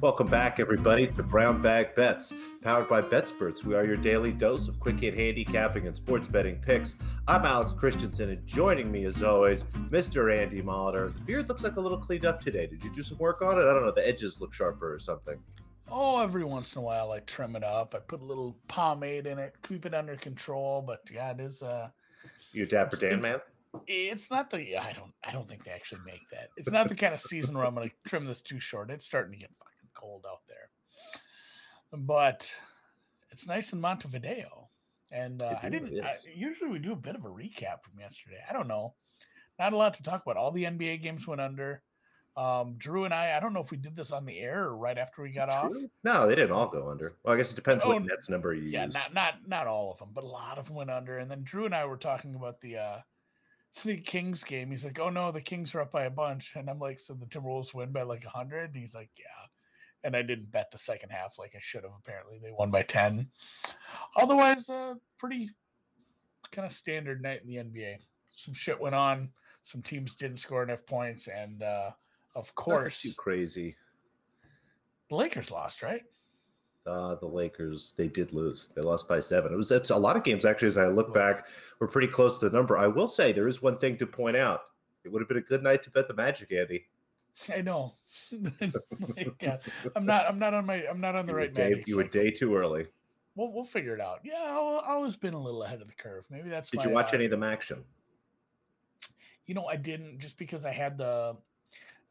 Welcome back, everybody, to Brown Bag Bets, powered by BetSperts. We are your daily dose of quick hit handicapping and sports betting picks. I'm Alex Christensen, and joining me, as always, Mr. Andy Molitor. The beard looks like a little cleaned up today. Did you do some work on it? I don't know. The edges look sharper or something. Oh, every once in a while I trim it up. I put a little pomade in it, keep it under control. But yeah, it is. Uh, you a Dapper Dan man? It's not the. I don't. I don't think they actually make that. It's not the kind of season where I'm going to trim this too short. It's starting to get cold out there. But it's nice in Montevideo. And uh, I didn't. I, usually we do a bit of a recap from yesterday. I don't know. Not a lot to talk about. All the NBA games went under. Um, Drew and I, I don't know if we did this on the air or right after we got off. No, they didn't all go under. Well, I guess it depends oh, what Nets number you use. yeah, not not not all of them, but a lot of them went under. And then Drew and I were talking about the uh the Kings game. He's like, "Oh no, the Kings are up by a bunch," and I'm like, "So the Timberwolves win by like hundred?" And he's like, "Yeah." And I didn't bet the second half like I should have. Apparently, they won by ten. Otherwise, uh, pretty kind of standard night in the NBA. Some shit went on. Some teams didn't score enough points, and uh, of course, too crazy. The Lakers lost, right? Uh, the Lakers they did lose. They lost by seven. It was it's a lot of games actually. As I look back, we're pretty close to the number. I will say there is one thing to point out. It would have been a good night to bet the Magic, Andy. I know. God, I'm not. I'm not on my. I'm not on the you right. Day, you were day too early. We'll we'll figure it out. Yeah, I've always been a little ahead of the curve. Maybe that's. Did my, you watch uh, any of them action? You know, I didn't just because I had the.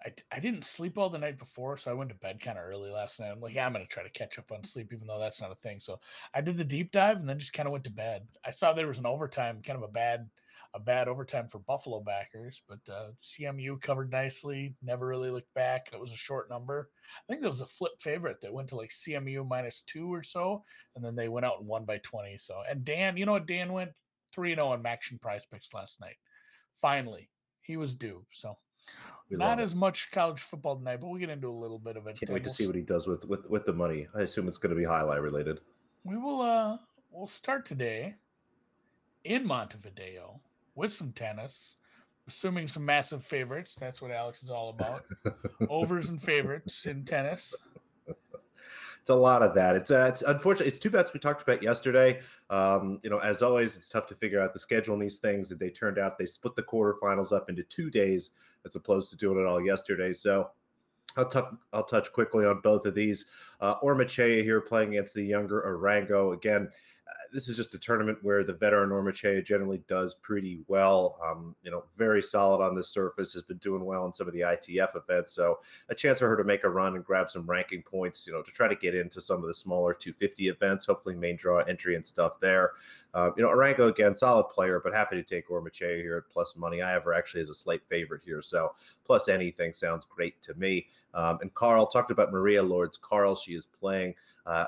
I, I didn't sleep all the night before, so I went to bed kind of early last night. I'm like, yeah, I'm going to try to catch up on sleep, even though that's not a thing. So I did the deep dive and then just kind of went to bed. I saw there was an overtime, kind of a bad a bad overtime for Buffalo backers, but uh, CMU covered nicely. Never really looked back. It was a short number. I think there was a flip favorite that went to like CMU minus two or so, and then they went out and won by 20. So, and Dan, you know what? Dan went 3 0 on MACtion prize picks last night. Finally, he was due. So, we not as much college football tonight, but we'll get into a little bit of it. Can't wait to see what he does with with with the money. I assume it's going to be highlight related. We will. uh We'll start today in Montevideo with some tennis, assuming some massive favorites. That's what Alex is all about. Overs and favorites in tennis. It's a lot of that. It's, uh, it's unfortunate. It's two bets we talked about yesterday. Um, you know, as always, it's tough to figure out the schedule on these things. They turned out they split the quarterfinals up into two days as opposed to doing it all yesterday. So I'll, t- I'll touch quickly on both of these. Uh, Ormaechea here playing against the younger Arango. Again, this is just a tournament where the veteran Ormaechea generally does pretty well. Um, you know, very solid on this surface, has been doing well in some of the ITF events. So a chance for her to make a run and grab some ranking points, you know, to try to get into some of the smaller 250 events, hopefully main draw entry and stuff there. Uh, you know, Arango again, solid player, but happy to take Ormaechea here at plus money. I have her actually as a slight favorite here. So plus anything sounds great to me. Um, and Carl talked about Maria Lourdes. Carl, she is playing uh.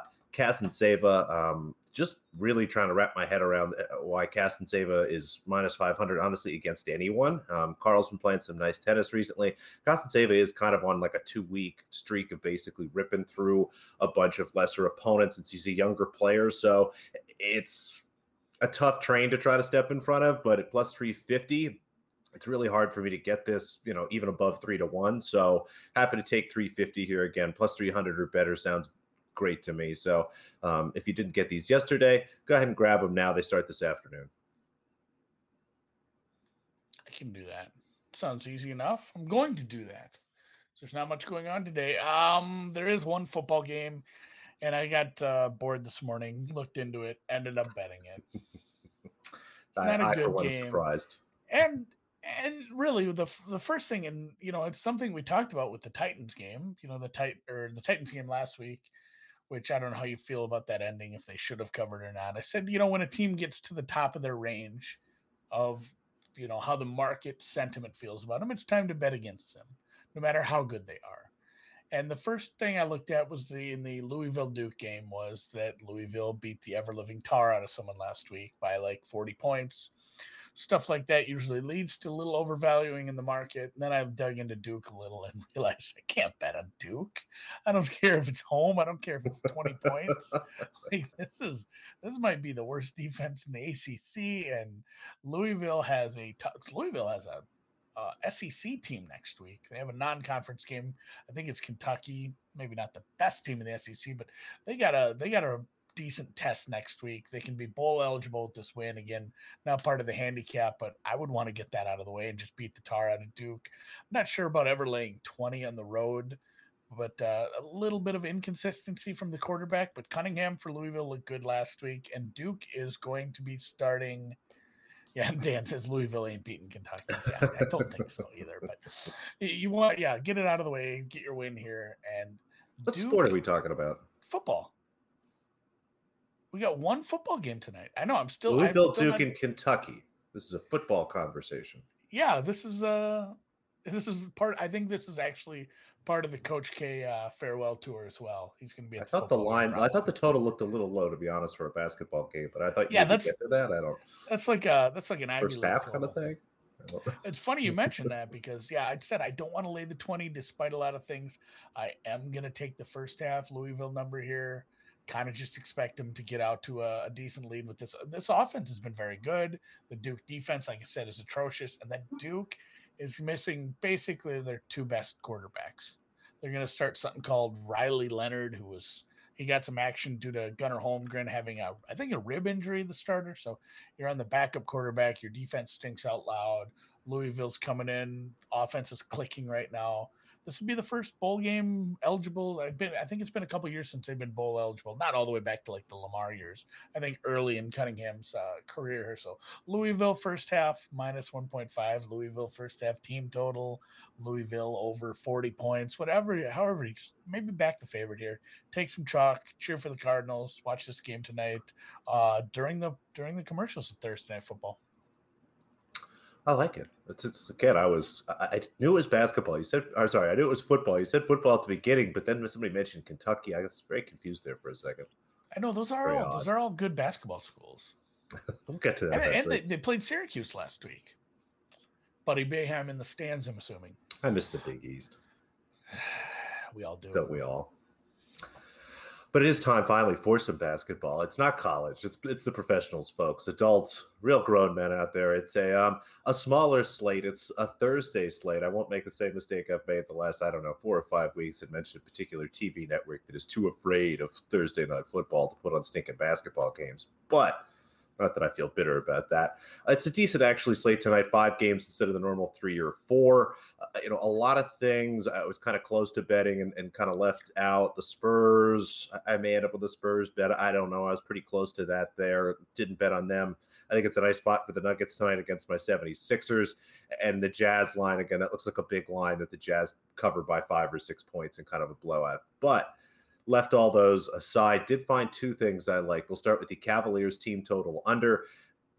Um, just really trying to wrap my head around uh, why Kasantseva is minus 500, honestly, against anyone. Um, Carl's been playing some nice tennis recently. Kasantseva is kind of on like a two week streak of basically ripping through a bunch of lesser opponents since he's a younger player. So it's a tough train to try to step in front of, but at plus 350, it's really hard for me to get this, you know, even above three to one. So happy to take 350 here again. Plus 300 or better sounds great to me. So um, if you didn't get these yesterday, go ahead and grab them now. They start this afternoon. I can do that. Sounds easy enough. I'm going to do that. There's not much going on today. Um, there is one football game, and I got uh, bored this morning. Looked into it, ended up betting it. It's not I, a good game. Surprised. And and really the the first thing, and you know, it's something we talked about with the Titans game. You know, the tit or the Titans game last week which I don't know how you feel about that ending, if they should have covered or not. I said, you know, when a team gets to the top of their range of, you know, how the market sentiment feels about them, it's time to bet against them, no matter how good they are. And the first thing I looked at was the in the Louisville Duke game was that Louisville beat the ever living tar out of someone last week by like 40 points stuff like that usually leads to a little overvaluing in the market. And then I've dug into Duke a little and realized I can't bet on Duke. I don't care if it's home. I don't care if it's 20 points. Like this is this might be the worst defense in the ACC. And Louisville has a Louisville has a uh, SEC team next week. They have a non-conference game. I think it's Kentucky. Maybe not the best team in the SEC, but they got a they got a decent test next week. They can be bowl eligible with this win. Again, not part of the handicap, but I would want to get that out of the way and just beat the tar out of Duke. I'm not sure about ever laying 20 on the road, but uh, a little bit of inconsistency from the quarterback. But Cunningham for Louisville looked good last week, and Duke is going to be starting. Yeah, Dan says Louisville ain't beating Kentucky. Yeah, I don't think so either. But you want, yeah, get it out of the way, get your win here, and what Duke, sport are we talking about? Football. We got one football game tonight. I know. I'm still Louisville, I'm still Duke, not... in Kentucky. This is a football conversation. Yeah, this is uh this is part. I think this is actually part of the Coach K uh, farewell tour as well. He's going to be. I thought the line. I thought the total looked a little low, to be honest, for a basketball game. But I thought yeah, that's get to that. I don't. That's like a that's like an first half kind of thing. It's funny you mentioned that because yeah, I said I don't want to lay the twenty despite a lot of things. I am going to take the first half Louisville number here kind of just expect them to get out to a, a, decent lead with this. This offense has been very good. The Duke defense, like I said, is atrocious, and that Duke is missing basically their two best quarterbacks. They're going to start something called Riley Leonard, who was he got some action due to Gunnar Holmberg having a I think a rib injury. The starter, so you're on the backup quarterback. Your defense stinks out loud. Louisville's coming in. Offense is clicking right now this would be the first bowl game eligible. I've been, I think it's been a couple years since they've been bowl eligible. Not all the way back to like the Lamar years. I think early in Cunningham's uh, career here. So Louisville first half minus 1.5. Louisville first half team total. Louisville over 40 points. Whatever, however, maybe back the favorite here. Take some chalk. Cheer for the Cardinals. Watch this game tonight uh, during the during the commercials of Thursday Night Football. I like it. It's, it's again. I was I, I, knew it was basketball. You said, I'm sorry, I knew it was football. You said football at the beginning, but then somebody mentioned Kentucky, I was very confused there for a second. I know those are very all odd. those are all good basketball schools. we'll get to that. And, and they, they, played Syracuse last week. Buddy Boeheim in the stands. I'm assuming. I missed the Big East. we all do. Don't we all? But it is time finally for some basketball. It's not college; it's it's the professionals, folks, adults, real grown men out there. It's a um a smaller slate. It's a Thursday slate. I won't make the same mistake I've made the last I don't know four or five weeks and mention a particular TV network that is too afraid of Thursday night football to put on stinking basketball games, but not that I feel bitter about that. It's a decent actually slate tonight. Five games instead of the normal three or four. Uh, you know, a lot of things I was kind of close to betting and, and kind of left out. The Spurs, I may end up with the Spurs bet. I don't know. I was pretty close to that there. Didn't bet on them. I think it's a nice spot for the Nuggets tonight against my 76ers. And the Jazz line, again, that looks like a big line that the Jazz covered by five or six points and kind of a blowout. But left all those aside, did find two things I like. We'll start with the Cavaliers team total under.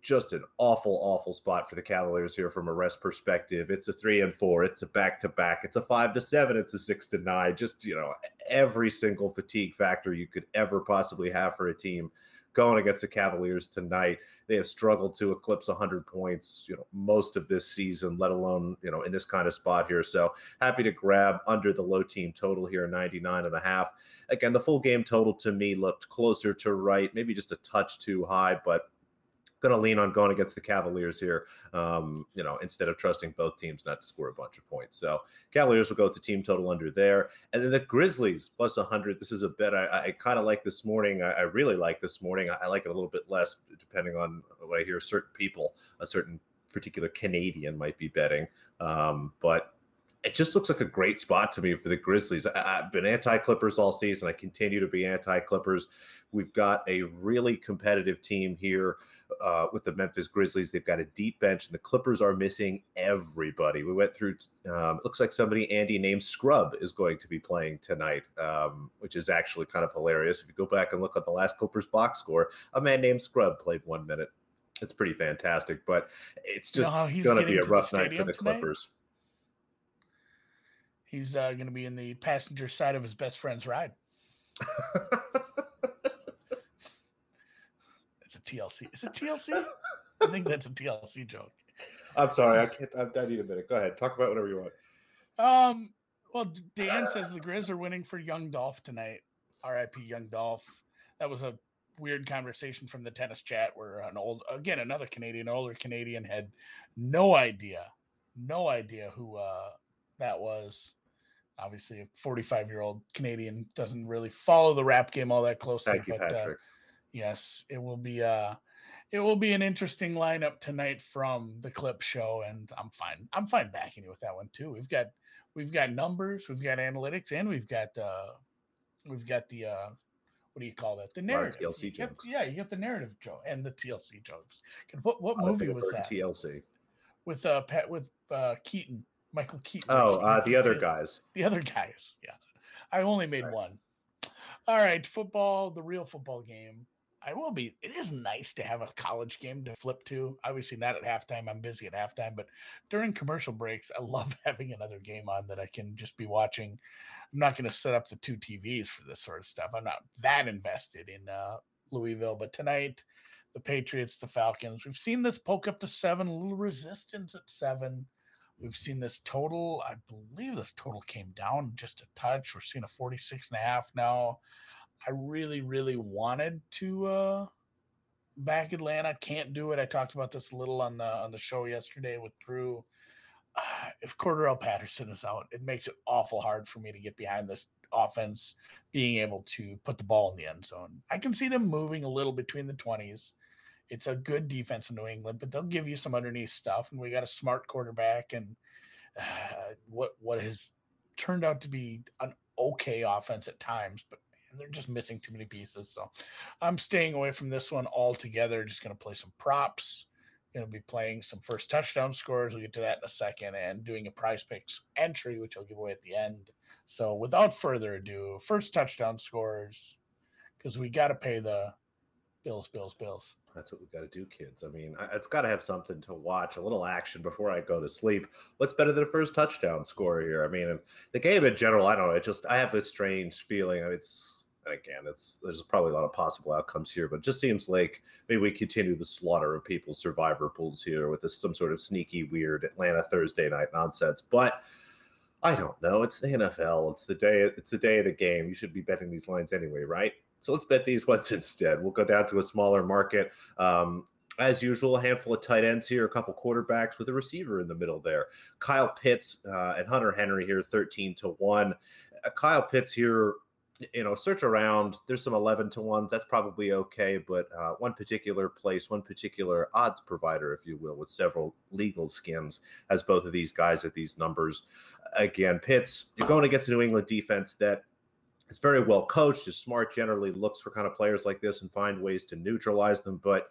Just an awful, awful spot for the Cavaliers here from a rest perspective. It's a three and four. It's a back to back. It's a five to seven. It's a six to nine. Just, you know, every single fatigue factor you could ever possibly have for a team going against the Cavaliers tonight. They have struggled to eclipse 100 points, you know, most of this season, let alone, you know, in this kind of spot here. So happy to grab under the low team total here, 99 and a half. Again, the full game total to me looked closer to right, maybe just a touch too high, but going to lean on going against the Cavaliers here, um, you know, instead of trusting both teams not to score a bunch of points. So Cavaliers will go with the team total under there. And then the Grizzlies plus 100. This is a bet I, I kind of like this morning. I, I, really like this morning. I, I, like it a little bit less depending on what I hear certain people, a certain particular Canadian might be betting. Um, but it just looks like a great spot to me for the Grizzlies. I, have been anti Clippers all season. I continue to be anti Clippers. We've got a really competitive team here uh, with the Memphis Grizzlies. They've got a deep bench, and the Clippers are missing everybody. We went through. Um, it looks like somebody Andy named Scrub is going to be playing tonight, um, which is actually kind of hilarious. If you go back and look at the last Clippers box score, a man named Scrub played one minute. It's pretty fantastic, but it's just you know going to be a rough night for the tonight? Clippers. He's uh, going to be in the passenger side of his best friend's ride. it's a TLC. Is it TLC? I think that's a TLC joke. I'm sorry. I can't. I, I, need a minute. Go ahead. Talk about whatever you want. Um. Well, Dan says the Grizz are winning for Young Dolph tonight. R.I.P. Young Dolph. That was a weird conversation from the tennis chat where an old, again, another Canadian, older Canadian had no idea no idea who uh, that was. Obviously, a 45 year old Canadian doesn't really follow the rap game all that closely. Thank you, but, uh, Patrick. yes, it will be uh it will be an interesting lineup tonight from the clip show, and I'm fine. I'm fine backing you with that one too. We've got we've got numbers, we've got analytics, and we've got uh we've got the uh what do you call that? The narrative. TLC You get- jokes. yeah, you get the narrative joke and the TLC jokes. What what movie was that? TLC. with uh Pat with uh Keaton, Michael Keaton. Oh, uh, the other guys. The other guys. Yeah. I only made Right. one. All right, football, the real football game. I will be. It is nice to have a college game to flip to. Obviously, not at halftime. I'm busy at halftime, but during commercial breaks, I love having another game on that I can just be watching. I'm not going to set up the two TVs for this sort of stuff. I'm not that invested in uh, Louisville, but tonight, the Patriots, the Falcons. We've seen this poke up to seven, a little resistance at seven. We've seen this total. I believe this total came down just a touch. We're seeing a 46 and a half now. I really, really wanted to uh back Atlanta. Can't do it. I talked about this a little on the on the show yesterday with Drew. Uh, if Cordarrelle Patterson is out, it makes it awful hard for me to get behind this offense being able to put the ball in the end zone. I can see them moving a little between the 20s. It's a good defense in New England, but they'll give you some underneath stuff. And we got a smart quarterback, and uh, what what has turned out to be an okay offense at times, but man, they're just missing too many pieces. So I'm staying away from this one altogether. Just going to play some props. Going to be playing some first touchdown scores. We'll get to that in a second, and doing a prize picks entry, which I'll give away at the end. So without further ado, first touchdown scores because we got to pay the bills, bills, bills. That's what we got to do, kids. I mean, it's got to have something to watch, a little action before I go to sleep. What's better than a first touchdown score here? I mean, the game in general, I don't know. It just, I have this strange feeling. It's, and again, it's there's probably a lot of possible outcomes here, but it just seems like maybe we continue the slaughter of people's survivor pools here with this some sort of sneaky, weird Atlanta Thursday night nonsense. But I don't know. It's the NFL. It's the day. It's the day of the game. You should be betting these lines anyway, right? So let's bet these ones instead. We'll go down to a smaller market. Um, as usual, a handful of tight ends here, a couple quarterbacks with a receiver in the middle there. Kyle Pitts uh, and Hunter Henry here, 13 to 1. Uh, Kyle Pitts here, you know, search around. There's some 11 to 1s. That's probably okay. But uh, one particular place, one particular odds provider, if you will, with several legal skins, has both of these guys at these numbers. Again, Pitts, you're going against a New England defense that is very well coached, is smart, generally looks for kind of players like this and find ways to neutralize them. But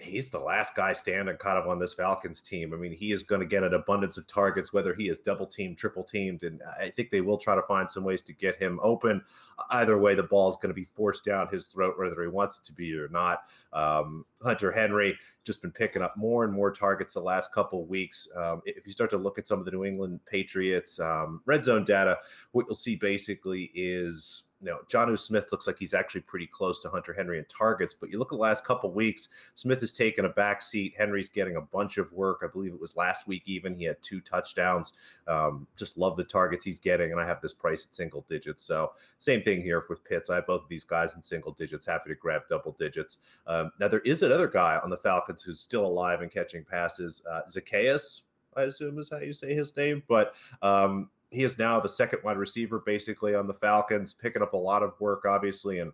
he's the last guy standing kind of on this Falcons team. I mean, he is going to get an abundance of targets, whether he is double teamed, triple teamed, and I think they will try to find some ways to get him open. Either way, the ball is going to be forced down his throat, whether he wants it to be or not. Um, Hunter Henry just been picking up more and more targets the last couple weeks. Um, if you start to look at some of the New England Patriots um, red zone data, what you'll see basically is you know, Jonnu Smith looks like he's actually pretty close to Hunter Henry in targets, but you look at the last couple weeks, Smith has taken a back seat. Henry's getting a bunch of work. I believe it was last week even. He had two touchdowns. Um, just love the targets he's getting, and I have this price at single digits. So same thing here with Pitts. I have both of these guys in single digits. Happy to grab double digits. Um, now there is another guy on the Falcons who's still alive and catching passes. Uh, Zaccheaus, I assume is how you say his name, but um, he is now the second wide receiver basically on the Falcons, picking up a lot of work, obviously, and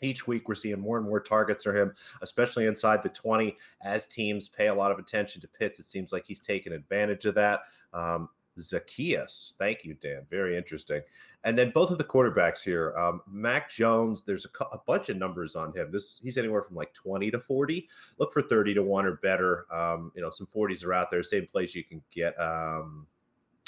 each week we're seeing more and more targets for him, especially inside the 20. As teams pay a lot of attention to Pitts, it seems like he's taken advantage of that. Um, Zaccheaus, thank you, Dan. Very interesting. And then both of the quarterbacks here, um, Mac Jones. There's a, a, bunch of numbers on him. This he's anywhere from like 20 to 40. Look for 30 to one or better. Um, you know, some 40s are out there. Same place you can get. Um,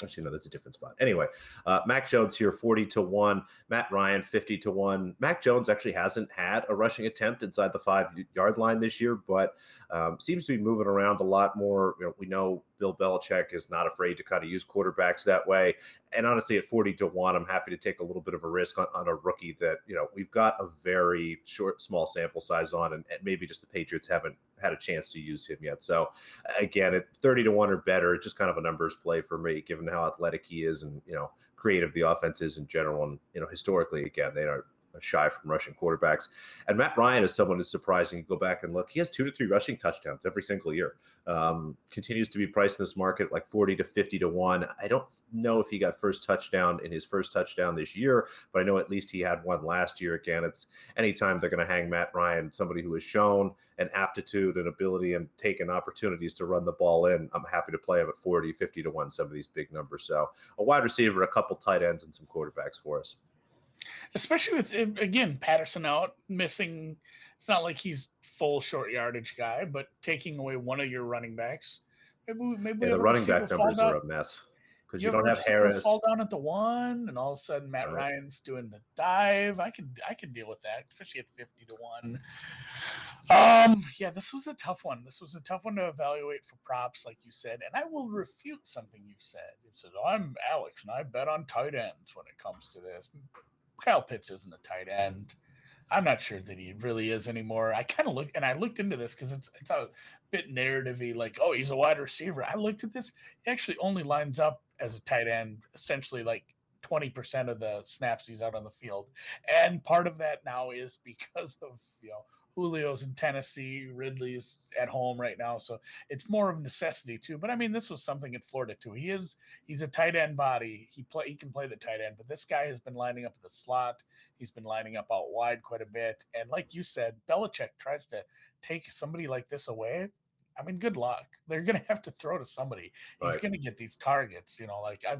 Actually, no, that's a different spot. Anyway, uh, Mac Jones here, 40 to 1. Matt Ryan, 50 to 1. Mac Jones actually hasn't had a rushing attempt inside the five yard line this year, but um, seems to be moving around a lot more. You know, we know Bill Belichick is not afraid to kind of use quarterbacks that way. And honestly, at 40 to 1, I'm happy to take a little bit of a risk on, on a rookie that, you know, we've got a very short, small sample size on, and, and maybe just the Patriots haven't had a chance to use him yet. So again, at 30 to 1 or better, it's just kind of a numbers play for me, given how athletic he is and, you know, creative the offense is in general. And, you know, historically, again, they are shy from rushing quarterbacks. And Matt Ryan is someone who's surprising. You go back and look, he has two to three rushing touchdowns every single year. Um, continues to be priced in this market like 40 to 50 to 1. I don't know if he got first touchdown in his first touchdown this year, but I know at least he had one last year. Again, it's anytime they're going to hang Matt Ryan, somebody who has shown an aptitude and ability and taken opportunities to run the ball in, I'm happy to play him at 40, 50 to 1, some of these big numbers. So a wide receiver, a couple tight ends, and some quarterbacks for us especially with again Patterson out, missing. It's not like he's full short yardage guy, but taking away one of your running backs. Maybe maybe yeah, the running back numbers are a mess because you, you don't have Harris fall down at the one, and all of a sudden Matt right. Ryan's doing the dive. I could I could deal with that, especially at fifty to one. Um, yeah, this was a tough one. This was a tough one to evaluate for props, like you said. And I will refute something you said. You said, I'm Alex and I bet on tight ends when it comes to this. Kyle Pitts isn't a tight end. I'm not sure that he really is anymore. I kind of look and I looked into this because it's it's a bit narrativey, like, oh, he's a wide receiver. I looked at this. He actually only lines up as a tight end, essentially like 20% of the snaps he's out on the field. And part of that now is because of, you know, Julio's in Tennessee, Ridley's at home right now, so it's more of necessity too. But I mean, this was something in Florida too. He is he's a tight end body. He play he can play the tight end, but this guy has been lining up in the slot. He's been lining up out wide quite a bit. And like you said, Belichick tries to take somebody like this away. I mean, good luck. They're going to have to throw to somebody. He's going to get these targets. You know, like I,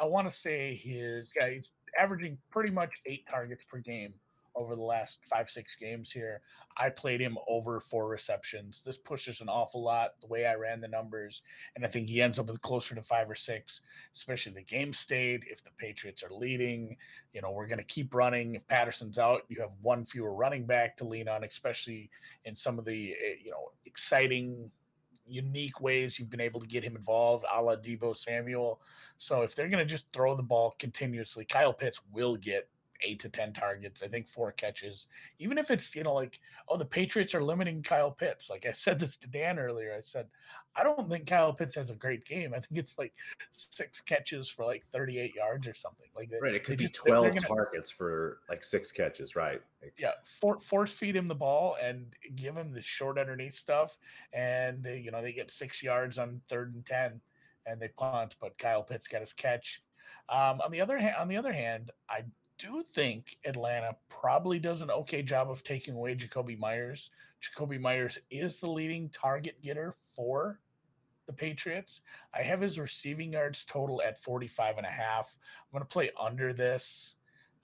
I want to say his guy. He's averaging pretty much eight targets per game over the last five, six games here. I played him over four receptions. This pushes an awful lot the way I ran the numbers. And I think he ends up with closer to five or six, especially the game stayed. If the Patriots are leading, you know, we're going to keep running. If Patterson's out, you have one fewer running back to lean on, especially in some of the, eh, you know, exciting unique ways you've been able to get him involved, a la Deebo Samuel. So if they're going to just throw the ball continuously, Kyle Pitts will get eight to 10 targets, I think four catches. Even if it's, you know, like, oh, the Patriots are limiting Kyle Pitts. Like I said this to Dan earlier. I said, I don't think Kyle Pitts has a great game. I think it's like six catches for like 38 yards or something. Like right. It could be just, 12 they're, they're gonna, targets for like six catches, right? Like, yeah. For, force feed him the ball and give him the short underneath stuff. And, they, you know, they get six yards on third and 10 and they punt, but Kyle Pitts got his catch. Um, on the other hand, on the other hand, I do think Atlanta probably does an okay job of taking away Jakobi Meyers. Jakobi Meyers is the leading target getter for the Patriots. I have his receiving yards total at 45 and a half. I'm going to play under this.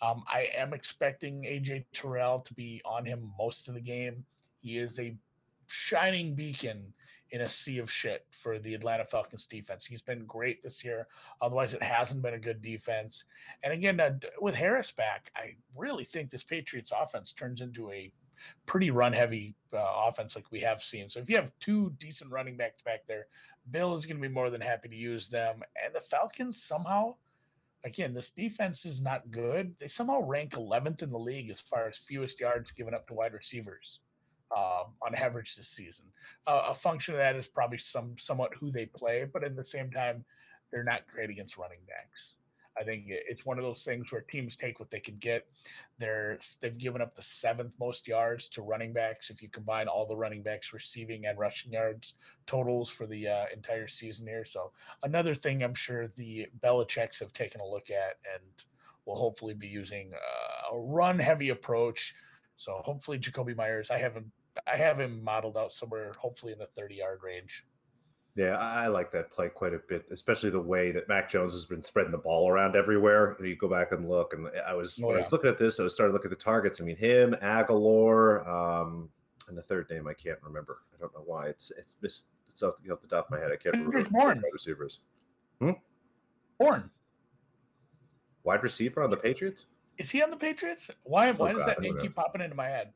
Um, I am expecting AJ Terrell to be on him most of the game. He is a shining beacon in a sea of shit for the Atlanta Falcons defense. He's been great this year. Otherwise, it hasn't been a good defense. And again, uh, with Harris back, I really think this Patriots offense turns into a pretty run heavy uh, offense like we have seen. So if you have two decent running backs back there, Bill is going to be more than happy to use them. And the Falcons somehow, again, this defense is not good. They somehow rank 11th in the league as far as fewest yards given up to wide receivers uh, on average this season. Uh, a function of that is probably some somewhat who they play, but at the same time, they're not great against running backs. I think it's one of those things where teams take what they can get. They're they've given up the seventh most yards to running backs if you combine all the running backs receiving and rushing yards totals for the uh, entire season here. So another thing I'm sure the Belichick's have taken a look at and will hopefully be using uh, a run heavy approach so hopefully Jakobi Meyers, I have him I have him modeled out somewhere hopefully in the 30 yard range. Yeah, I like that play quite a bit, especially the way that Mac Jones has been spreading the ball around everywhere. And you go back and look, and I was oh, when yeah. I was looking at this, I was starting to look at the targets. I mean, him, Agholor, um, and the third name I can't remember. I don't know why. It's it's missed. It's off the, off the top of my head. I can't remember. Bourne. Wide receivers. Hmm. Bourne. Wide receiver on the Patriots. Is he on the Patriots? Why? Why oh, does God, that name keep popping into my head?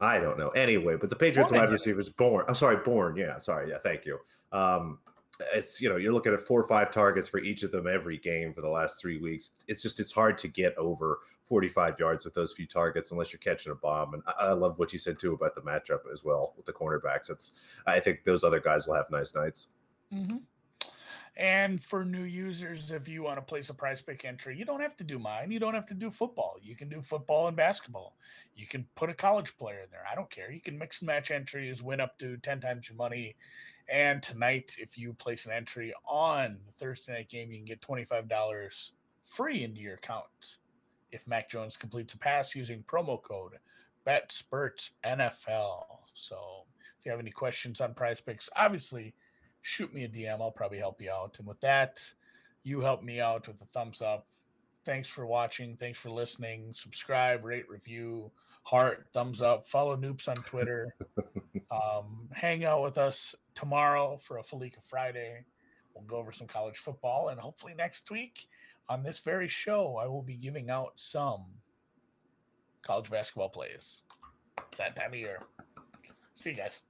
I don't know. Anyway, but the Patriots wide receivers Bourne. I'm oh, sorry, Bourne. Yeah, sorry. Yeah, thank you. Um, it's you know you're looking at four or five targets for each of them every game for the last three weeks. It's just it's hard to get over 45 yards with those few targets unless you're catching a bomb. And I, I love what you said too about the matchup as well with the cornerbacks. It's I think those other guys will have nice nights. Mm-hmm. And for new users, if you want to place a prize pick entry, you don't have to do mine. You don't have to do football. You can do football and basketball. You can put a college player in there. I don't care. You can mix and match entries, win up to 10 times your money. And tonight, if you place an entry on the Thursday night game, you can get $25 free into your account if Mac Jones completes a pass using promo code BetSpertsNFL. So if you have any questions on prize picks, obviously – shoot me a DM. I'll probably help you out. And with that, you help me out with a thumbs up. Thanks for watching. Thanks for listening. Subscribe, rate, review, heart, thumbs up. Follow Noops on Twitter. um, hang out with us tomorrow for a Felica Friday. We'll go over some college football. And hopefully next week on this very show, I will be giving out some college basketball plays. It's that time of year. See you guys.